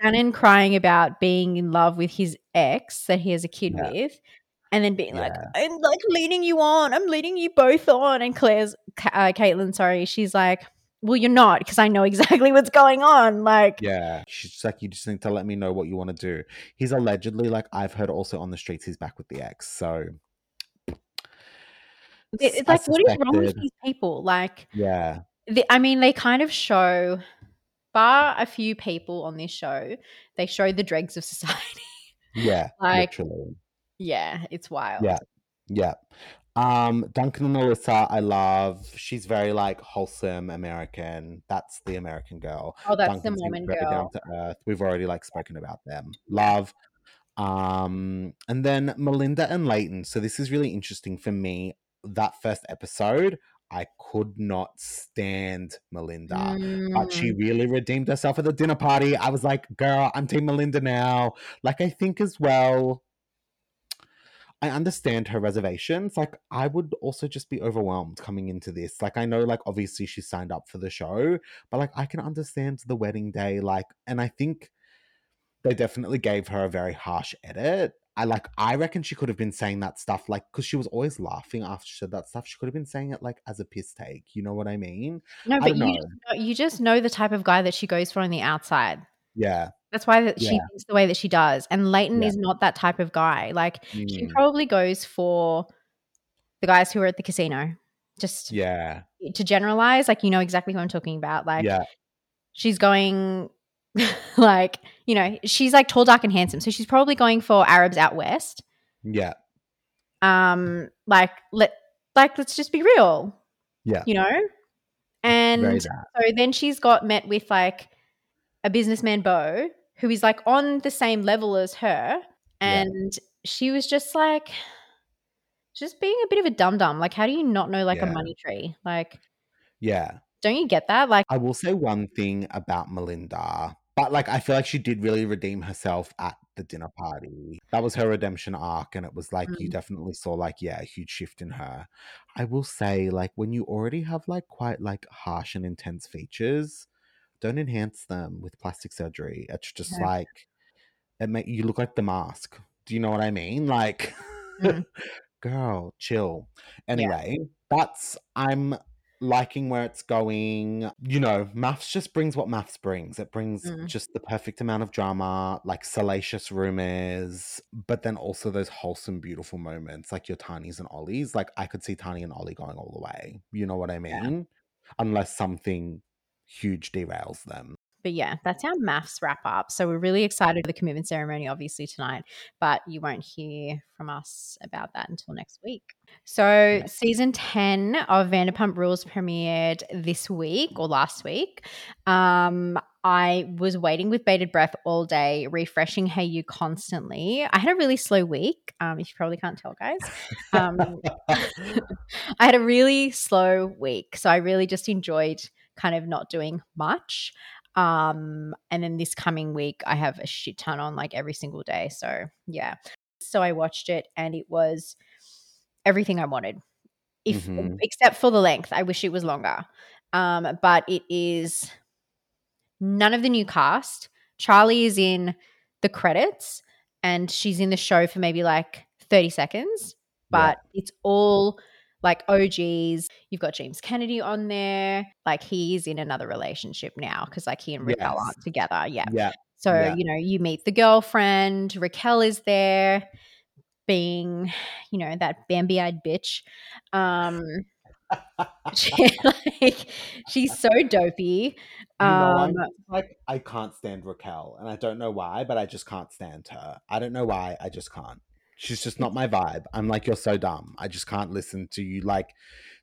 Shannon crying about being in love with his ex that he has a kid Yeah. with, and then being like, "I'm like leading you on. I'm leading you both on." And Claire's, uh, Caitlin, sorry, she's like, "Well, you're not because I know exactly what's going on." Like, yeah. She's like, you just need to let me know what you want to do. He's allegedly like I've heard also on the streets he's back with the ex. So it's I like, what is wrong with these people? Like, Yeah, the, I mean, they kind of show, bar a few people on this show, they show the dregs of society. yeah, Like- literally. yeah, it's wild. Yeah. Yeah. Um, Duncan and Alyssa, I love. She's very like wholesome American. That's the American girl. Oh, that's Duncan the Mormon very down girl. to earth. We've already like spoken about them. Love. Um, and then Melinda and Layton. So this is really interesting for me. That first episode, I could not stand Melinda, but she Mm. really redeemed herself at the dinner party. I was like, girl, I'm Team Melinda now. Like, I think as well, I understand her reservations. Like, I would also just be overwhelmed coming into this. Like, I know, like, obviously she signed up for the show, but like, I can understand the wedding day. Like, and I think they definitely gave her a very harsh edit. I like, I reckon she could have been saying that stuff, like, because she was always laughing after she said that stuff. She could have been saying it, like, as a piss take. You know what I mean? No, I but you know, you just know the type of guy that she goes for on the outside. Yeah. That's why that she Yeah. thinks the way that she does. And Layton Yeah. is not that type of guy. Like she Mm, probably goes for the guys who are at the casino. Just yeah. to generalize, like you know exactly who I'm talking about. Like Yeah. she's going like, you know, she's like tall, dark, and handsome. So she's probably going for Arabs out west. Yeah. Um, like let like let's just be real. Yeah. You know? And so then she's got met with like a businessman Bo, who is like on the same level as her. Yeah. And she was just like just being a bit of a dum dum. Like, how do you not know like a money tree? Like, Yeah. don't you get that? Like I will say one thing about Melinda, but like I feel like she did really redeem herself at the dinner party. That was her redemption arc, and it was like you Mm. definitely saw like yeah a huge shift in her. I will say like when you already have like quite like harsh and intense features, don't enhance them with plastic surgery. It's just Yeah. like it make you look like the mask. Do you know what I mean? Like, Mm. girl, chill. Anyway, that's I'm liking where it's going. You know, MAFS just brings what MAFS brings. It brings Mm. just the perfect amount of drama, like salacious rumors, but then also those wholesome, beautiful moments, like your Tahnee's and Ollie's. Like I could see Tahnee and Ollie going all the way. You know what I Yeah. mean? Unless something huge derails them. But yeah, that's our MAFS wrap up. So we're really excited for the commitment ceremony, obviously, tonight, but you won't hear from us about that until next week. So, season 10 of Vanderpump Rules premiered this week or last week. Um, I was waiting with bated breath all day, refreshing Hayu constantly. I had a really slow week, um, if you probably can't tell, guys. Um, I had a really slow week. So I really just enjoyed kind of not doing much. Um, and then this coming week, I have a shit ton on like every single day. So yeah. So I watched it and it was everything I wanted. If Mhm. except for the length. I wish it was longer. Um, but it is none of the new cast. Charlie is in the credits and she's in the show for maybe like 30 seconds, but it's all like OGs. You've got James Kennedy on there. Like he's in another relationship now because like he and Raquel Yes. aren't together. Yeah. yeah. So, Yeah. you know, you meet the girlfriend, Raquel is there being, you know, that Bambi eyed bitch. Um, she, like, she's so dopey. You know, Um, like I can't stand Raquel, and I don't know why, but I just can't stand her. I don't know why, I just can't. She's just not my vibe. I'm like, you're so dumb. I just can't listen to you like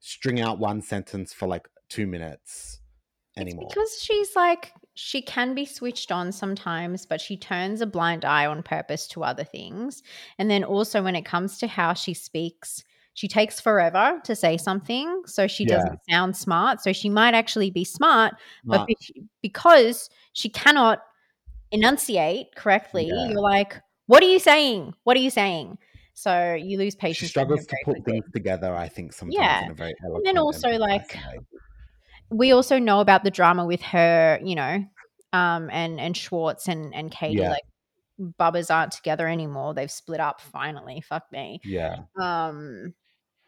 string out one sentence for like two minutes anymore. It's because she's like she can be switched on sometimes, but she turns a blind eye on purpose to other things. And then also when it comes to how she speaks, she takes forever to say something, so she Yeah. doesn't sound smart. So she might actually be smart, but be- because she cannot enunciate correctly, Yeah. you're like, "What are you saying? What are you saying?" So you lose patience. she struggles to put quickly. things together, I think, sometimes Yeah. in a very And then also, like, we also know about the drama with her, you know, um, and and Schwartz and and Katie. Yeah. Like, Bubbas aren't together anymore. They've split up finally. Fuck me. Yeah. Um,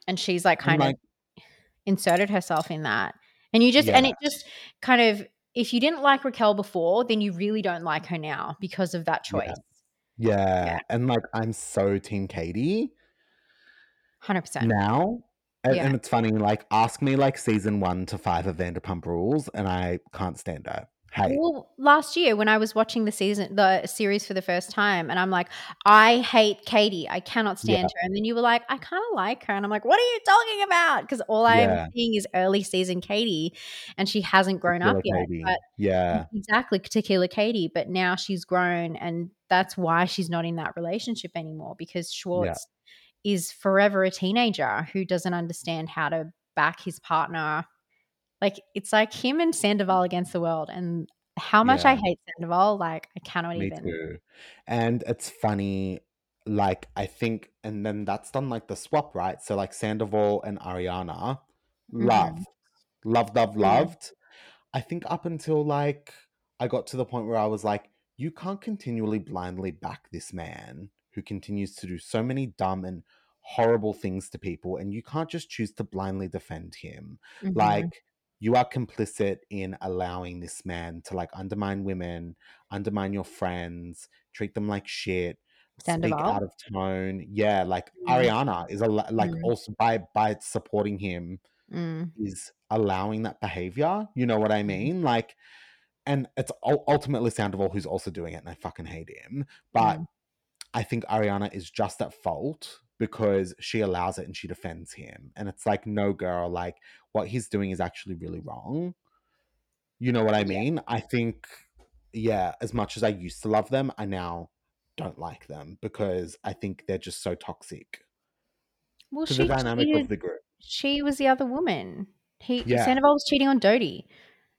and she's like kind like, of inserted herself in that, and you just and it just kind of if you didn't like Raquel before, then you really don't like her now because of that Yeah. Choice. yeah. And like I'm so team Katie. Hundred percent. now. And, Yeah. and it's funny, like, ask me like season one to five of Vanderpump Rules, and I can't stand her. Hey, Well, last year when I was watching the season, the series for the first time, and I'm like, I hate Katie. I cannot Yeah. stand her. And then you were like, I kind of like her. And I'm like, what are you talking about? Because all I'm Yeah. seeing is early season Katie, and she hasn't grown up Killer yet. But Yeah. exactly, particular Katie. But now she's grown, and that's why she's not in that relationship anymore because Schwartz is forever a teenager who doesn't understand how to back his partner. Like it's like him and Sandoval against the world, and how much I hate Sandoval, like I cannot Me even. too. And it's funny, like I think, and then that's done like the swap, right? So like Sandoval and Ariana, Mhm. loved, loved, loved, Yeah. loved. I think up until like I got to the point where I was like, you can't continually blindly back this man who continues to do so many dumb and horrible things to people, and you can't just choose to blindly defend him. Mhm. Like you are complicit in allowing this man to like undermine women, undermine your friends, treat them like shit, speak Sandoval? out of tone. Yeah, like Mm. Ariana is a like Mm. also by by supporting him Mm. is allowing that behavior. You know what I Mhm. mean? Like, and it's ultimately Sandoval who's also doing it, and I fucking hate him. But Mm. I think Ariana is just at fault because she allows it and she defends him. And it's like, no, girl, like what he's doing is actually really wrong. You know what I Yeah. mean? I think, yeah, as much as I used to love them, I now don't like them because I think they're just so toxic Well, to the she dynamic cheated. of the group. She was the other woman. He Yeah. Sandoval was cheating on Dodie,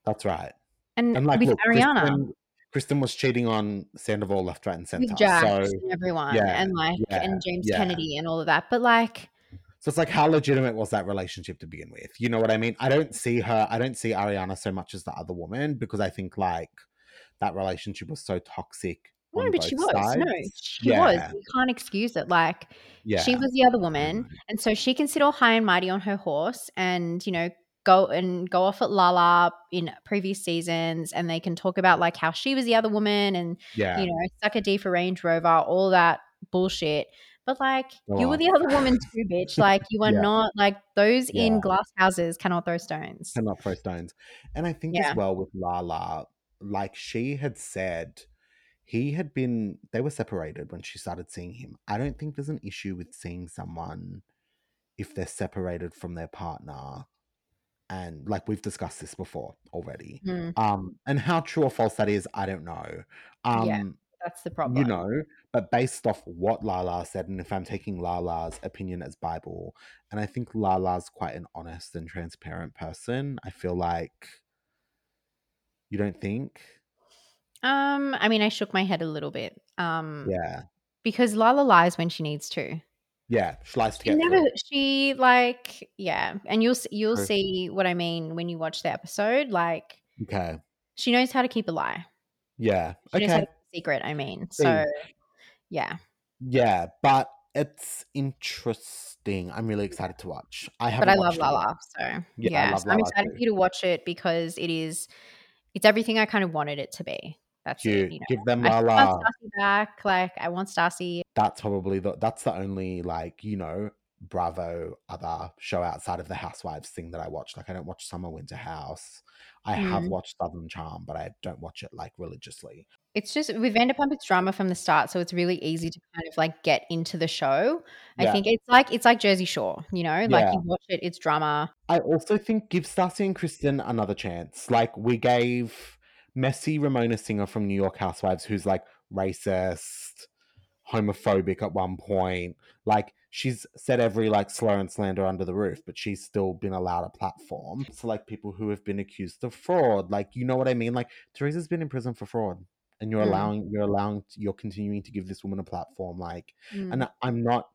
That's right. And, And like, with look, Ariana, Kristen, Kristen was cheating on Sandoval left, right, and center. with Jax So, and everyone, yeah, and like yeah, and James yeah. Kennedy and all of that. But like, So it's like, how legitimate was that relationship to begin with? You know what I mean? I don't see her, I don't see Ariana so much as the other woman because I think like that relationship was so toxic. no, but both she was. sides. No, she was. Yeah. You can't excuse it. Like, Yeah. she was the other woman, know. and so she can sit all high and mighty on her horse, and you know, go and go off at Lala in previous seasons, and they can talk about like how she was the other woman, and Yeah. you know, suck a D for Range Rover, all that bullshit. But like, Go you were the other woman too, bitch. Like, you are Yeah. not like those in glass houses cannot throw stones. cannot throw stones. And I think Yeah. as well with Lala, like she had said, he had been, they were separated when she started seeing him. I don't think there's an issue with seeing someone if they're separated from their partner. And like we've discussed this before already. Mm, Um, and how true or false that is, I don't know. Um, Yeah, that's the problem. you know, but based off what Lala said, and if I'm taking Lala's opinion as Bible, and I think Lala's quite an honest and transparent person, I feel like you don't think? Um, I mean, I shook my head a little bit. Um, Yeah. because Lala lies when she needs to. Yeah. She likes to She get never, she like, yeah, and you'll you'll True. see what I mean when you watch the episode. Like, Okay. she knows how to keep a lie. Yeah. She knows how Okay. secret. I mean, so yeah, Yeah. But it's interesting. I'm really excited to watch. I haven't but I love. Lala. So Yeah, yeah, so I'm Lala excited too. for you to watch it because it is, it's everything I kind of wanted it to be. That's it. You know, Give them want Stassi back. Like, I want Stassi. that's probably the that's the only like you know bravo other show outside of the housewives thing that i watch like i don't watch summer winter house i have Mm. watched southern charm but i don't watch it like religiously It's just with Vanderpump, it's drama from the start, so it's really easy to kind of like get into the show. I Yeah. think it's like it's like Jersey Shore, you know, like Yeah. you watch it, it's drama. i also think give Stassi and kristen another chance like we gave messy ramona singer from new york housewives who's like racist homophobic at one point like she's said every like slur and slander under the roof but she's still been allowed a platform so like people who have been accused of fraud like you know what i mean like teresa's been in prison for fraud and you're Mm. allowing you're allowing you're continuing to give this woman a platform like Mm. and i'm not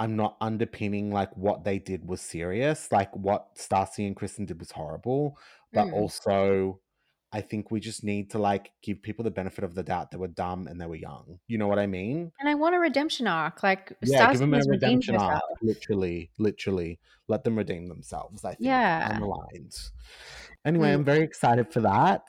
i'm not underpinning like what they did was serious like what Stassi and kristen did was horrible but Mm. also i think we just need to like give people the benefit of the doubt that they were dumb and they were young you know what i mean And I want a redemption arc. Like yeah give them a redemption arc herself. literally literally let them redeem themselves i think Yeah. i'm aligned anyway Mm. i'm very excited for that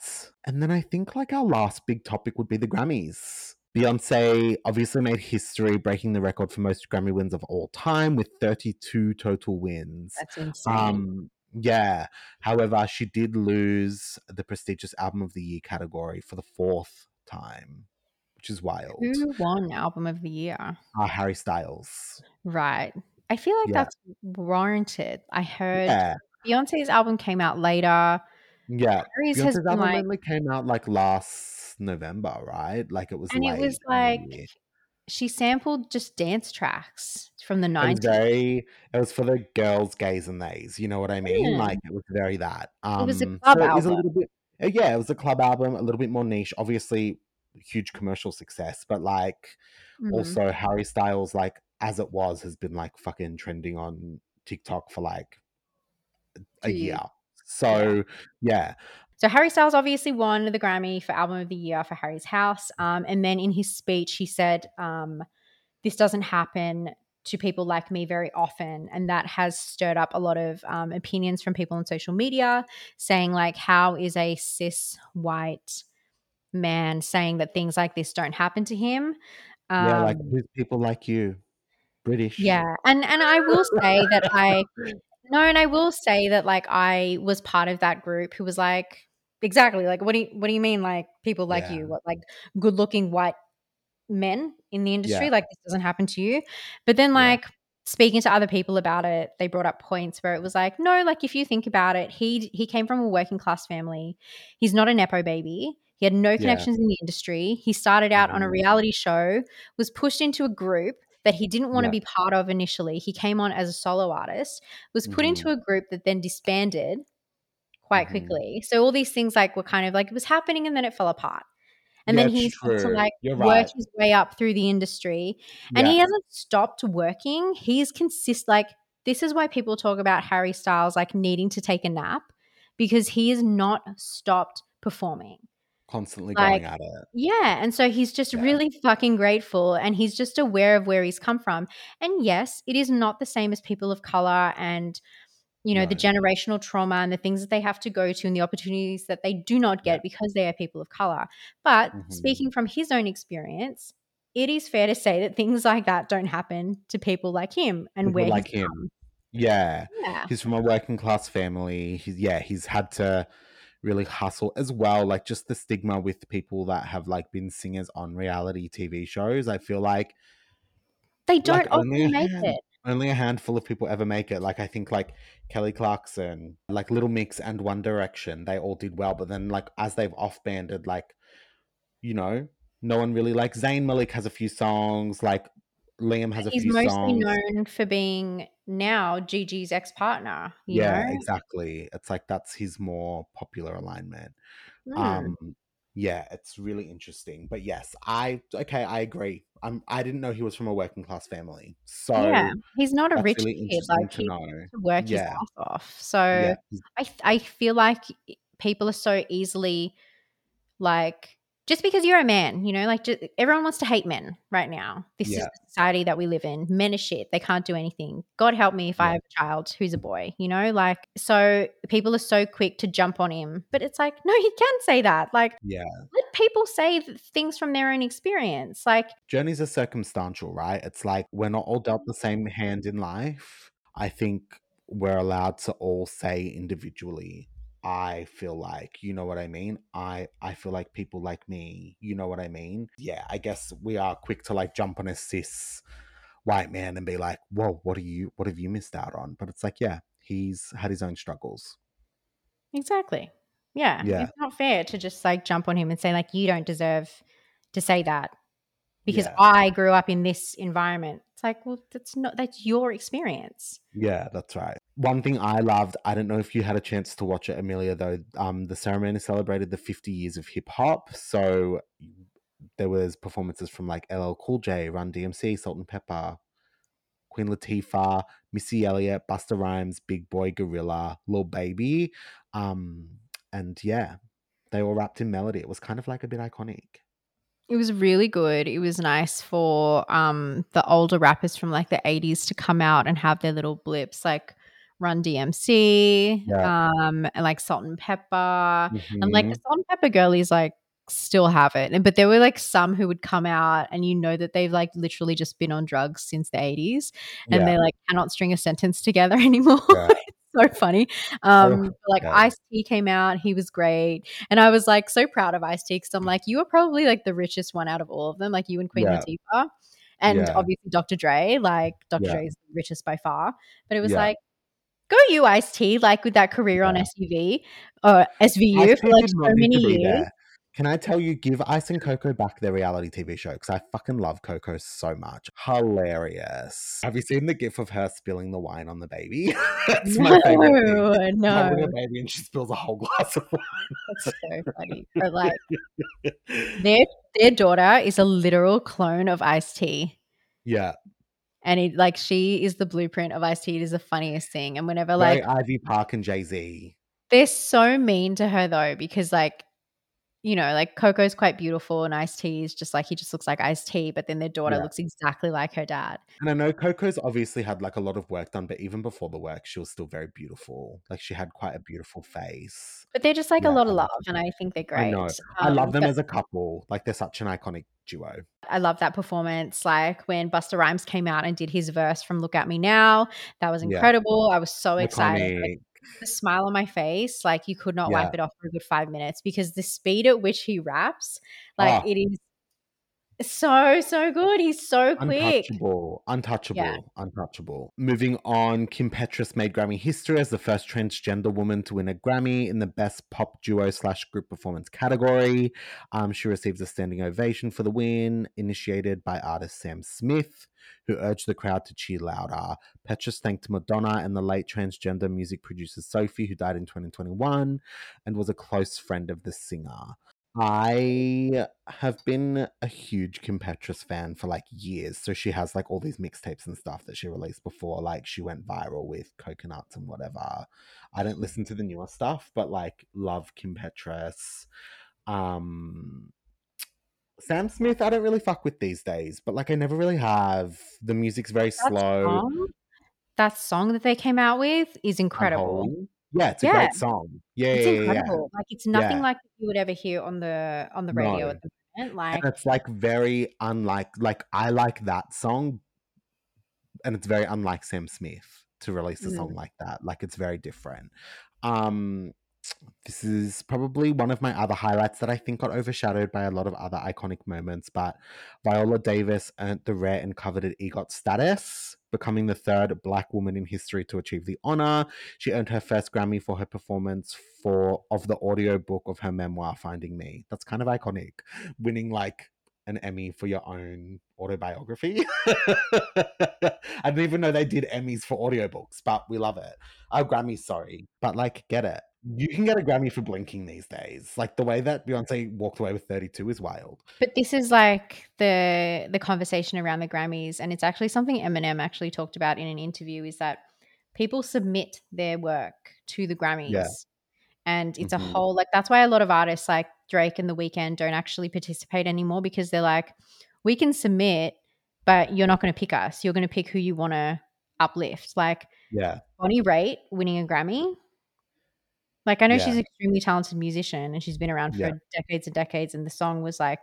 and then i think like our last big topic would be the grammys Beyonce obviously made history, breaking the record for most Grammy wins of all time with 32 total wins. That's insane. Um, Yeah. However, she did lose the prestigious album of the year category for the fourth time, which is wild. Who won album of the year? Uh, Harry Styles. Right. I feel like Yeah. that's warranted. I heard Yeah. Beyonce's album came out later. Yeah. Harry's Beyonce's album like, only came out like last November, right? Like it was and late. it was like. She sampled just dance tracks from the it was 90s. very it was for the girls gays and theys you know what i mean Yeah. like it was very that um was a club so it a album. little bit uh, yeah it was a club album a little bit more niche obviously huge commercial success but like Mhm. also harry styles like as it was has been like fucking trending on tiktok for like a year so yeah So Harry Styles obviously won the Grammy for Album of the Year for Harry's House. Um, and then in his speech, he said, um, "This doesn't happen to people like me very often," and that has stirred up a lot of um, opinions from people on social media, saying like, "How is a cis white man saying that things like this don't happen to him?" Um, yeah like people like you british yeah, and and I will say that I no, and I will say that like I was part of that group who was like exactly like what do you what do you mean like people like Yeah. you what like good looking white men in the industry Yeah. like this doesn't happen to you but then Yeah. like speaking to other people about it they brought up points where it was like no like if you think about it he he came from a working class family he's not a nepo baby he had no connections in the industry he started out on a Mhm. reality show was pushed into a group that he didn't want to be part of initially he came on as a solo artist was put into Mhm. a group that then disbanded quite Mhm. quickly so all these things like were kind of like it was happening and then it fell apart and Yeah, then he's had to like You're work right. his way up through the industry and Yeah. he hasn't stopped working he's consist like this is why people talk about harry styles like needing to take a nap because he has not stopped performing constantly like, going at it yeah and so he's just Yeah. really fucking grateful and he's just aware of where he's come from and yes it is not the same as people of color and you know the generational trauma and the things that they have to go to and the opportunities that they do not get Yeah. because they are people of color but Mhm. speaking from his own experience it is fair to say that things like that don't happen to people like him and People where like he's him. come. Yeah. yeah He's from a working class family. He's yeah, he's had to really hustle as well. Like just the stigma with people that have like been singers on reality TV shows. I feel like they don't like only make it only a handful of people ever make it. Like I think like Kelly Clarkson, like Little Mix and One Direction, they all did well. But then like as they've off banded, like, you know, no one really like Zayn Malik has a few songs, like Liam has a few songs. he's few mostly songs. known for being now Gigi's ex-partner yeah, know exactly. It's like that's his more popular alignment. Mm. Um yeah, it's really interesting. But yes, I okay, I agree. I'm I didn't know he was from a working class family. So yeah, he's not a rich really kid. Like to he know. to work his ass off. So Yeah. I I feel like eh, people are so easily like just because you're a man, you know, like just, everyone wants to hate men right now. This is the society that we live in. Men are shit. They can't do anything. God help me if I have a child who's a boy, you know, like so people are so quick to jump on him. But it's like, no, he can say that. Like Yeah. let people say things from their own experience. Like Journeys are circumstantial, right? It's like we're not all dealt the same hand in life. I think we're allowed to all say individually, I feel like, you know what I mean? I I feel like people like me, you know what I mean? Yeah, I guess we are quick to like jump on a cis white man and be like, "Whoa, what are you what have you missed out on?" But it's like, yeah, he's had his own struggles. Exactly. Yeah. Yeah. It's not fair to just like jump on him and say, like, you don't deserve to say that because Yeah. I grew up in this environment. It's like, well, that's not, that's your experience. Yeah, that's right. One thing I loved, I don't know if you had a chance to watch it, Amelia, though. Um, the ceremony celebrated the 50 years of hip hop. So there was performances from like LL Cool J, Run DMC, Salt-N-Pepa, Queen Latifah, Missy Elliott, Busta Rhymes, Big Boi GloRilla, Lil Baby. Um, and yeah, they all wrapped in melody. It was kind of like a bit iconic. It was really good. It was nice for um the older rappers from like the 80s to come out and have their little blips like Run DMC, Yeah. um, and like Salt-N-Pepa. And like the Mhm. Salt-N-Pepa girlies like still have it. And but there were like some who would come out and you know that they've like literally just been on drugs since the 80s and yeah, they like cannot string a sentence together anymore. Yeah. So funny. Um, like yeah. Ice T came out, he was great, and I was like so proud of Ice T because I'm like, you were probably like the richest one out of all of them, like you and Queen Yeah. Latifah, and Yeah. obviously Dr. Dre. Like Dr. Yeah. Dre is the richest by far, but it was Yeah. like. Go you, Ice T, like with that career on SUV or SVU Ice for like so many years. there. Can I tell you, give Ice and Coco back their reality TV show because I fucking love Coco so much. Hilarious. Have you seen the gif of her spilling the wine on the baby? That's my favorite thing. No, no, a baby and she spills a whole glass of wine. that's so funny. But like their their daughter is a literal clone of Ice T. yeah, And it like she is the blueprint of Ice T. It is the funniest thing. And whenever very like Ivy Park and Jay Z. they're so mean to her though, because like you know, like Coco's quite beautiful and Ice T is just like he just looks like Ice T, but then their daughter Yeah. looks exactly like her dad. And I know Coco's obviously had like a lot of work done, but even before the work, she was still very beautiful. Like she had quite a beautiful face. But they're just like Yeah, a lot of love, and. I think they're great. I know. I Um, love them but as a couple. Like they're such an iconic duo. I love that performance. Like when Busta Rhymes came out and did his verse from "Look at Me Now," that was Yeah. incredible. I was so excited. Like. The smile on my face, like you could not Yeah. wipe it off for a good five minutes because the speed at which he raps, like Oh. it is so so good. He's so quick. Untouchable, untouchable, untouchable. Moving on, Kim Petras made Grammy history as the first transgender woman to win a Grammy in the Best Pop Duo slash Group Performance category. Um, she receives a standing ovation for the win, initiated by artist Sam Smith, who urged the crowd to cheer louder. Petras thanked Madonna and the late transgender music producer Sophie, who died in 2021, and was a close friend of the singer. I have been a huge Kim Petras fan for like years. So she has like all these mixtapes and stuff that she released before. Like she went viral with coconuts and whatever. I don't listen to the newer stuff, but like love Kim Petras. Um Sam Smith, I don't really fuck with these days, but like I never really have. The music's very That slow. song, that song that they came out with is incredible. Unholy. Yeah, it's a Yeah. great song. Yeah, It's yeah, yeah, yeah. incredible. Like it's nothing like you would ever hear on the on the radio No. at the moment. Like and it's like very unlike like I like that song and it's very unlike Sam Smith to release a Mm. song like that like it's very different um this is probably one of my other highlights that I think got overshadowed by a lot of other iconic moments but Viola Davis earned the rare and coveted EGOT status becoming the third black woman in history to achieve the honor she earned her first Grammy for her performance for of the audiobook of her memoir Finding Me that's kind of iconic winning like an Emmy for your own autobiography. I didn't even know they did Emmys for audiobooks, but we love it. Oh, Grammys, sorry. But like, get it. You can get a Grammy for blinking these days. Like the way that Beyonce walked away with 32 is wild. But this is like the the conversation around the Grammys, and it's actually something Eminem actually talked about in an interview. Is that people submit their work to the Grammys, and it's Mhm. a whole like that's why a lot of artists like Drake and The Weeknd don't actually participate anymore because they're like, we can submit, but you're not going to pick us. You're going to pick who you want to uplift. Like Yeah. Bonnie Raitt winning a Grammy. Like I know Yeah. she's an extremely talented musician and she's been around for Yeah. decades and decades, and the song was like,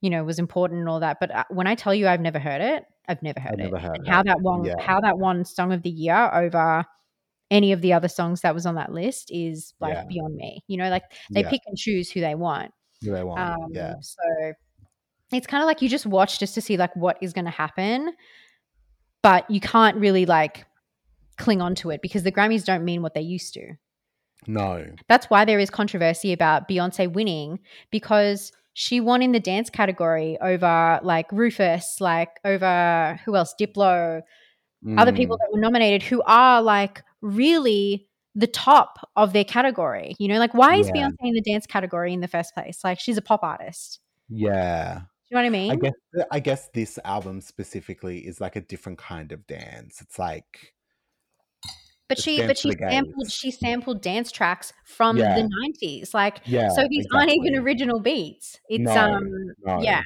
you know, was important and all that. But uh, when I tell you I've never heard it, I've never heard I've never it. heard and how that one Yeah. how that won Song of the Year over any of the other songs that was on that list is like beyond me. You know, like they pick and choose who they want. Who they want. Um, yeah. So it's kind of like you just watch just to see like what is going to happen, but you can't really like cling on to it because the Grammys don't mean what they used to. No. That's why there is controversy about Beyonce winning because she won in the dance category over like Rufus, like over who else? Diplo, other people Mm. that were nominated who are like really the top of their category. You know, like why is Yeah. Beyonce in the dance category in the first place? Like she's a pop artist. Yeah. Do you know what I mean? I guess I guess this album specifically is like a different kind of dance. It's like but she but she sampled she sampled dance tracks from Yeah. the 90s. Like yeah. so these aren't even original beats. It's No, um no. yeah.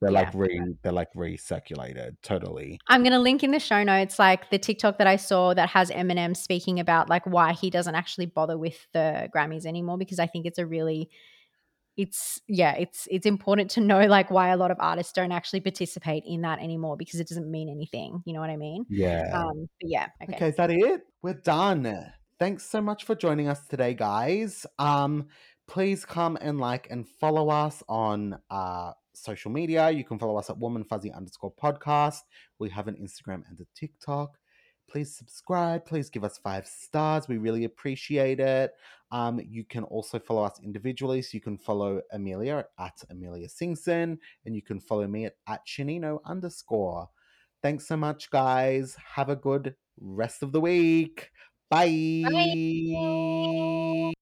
They're yeah. like re they're like recirculated totally. I'm going to link in the show notes like the TikTok that I saw that has Eminem speaking about like why he doesn't actually bother with the Grammys anymore because I think it's a really it's yeah, it's it's important to know like why a lot of artists don't actually participate in that anymore because it doesn't mean anything, you know what I mean? Yeah. Um yeah, okay. okay, is that it? We're done. thanks so much for joining us today, guys. Um, please come and like and follow us on uh, social media. You can follow us at Woman Fuzzy underscore podcast. We have an Instagram and a TikTok. Please subscribe. Please give us five stars. We really appreciate it. Um, you can also follow us individually. So you can follow Amelia at Amelia Singson, and you can follow me at, at Shanino underscore. Thanks so much, guys. Have a good rest of the week. Bye. Bye.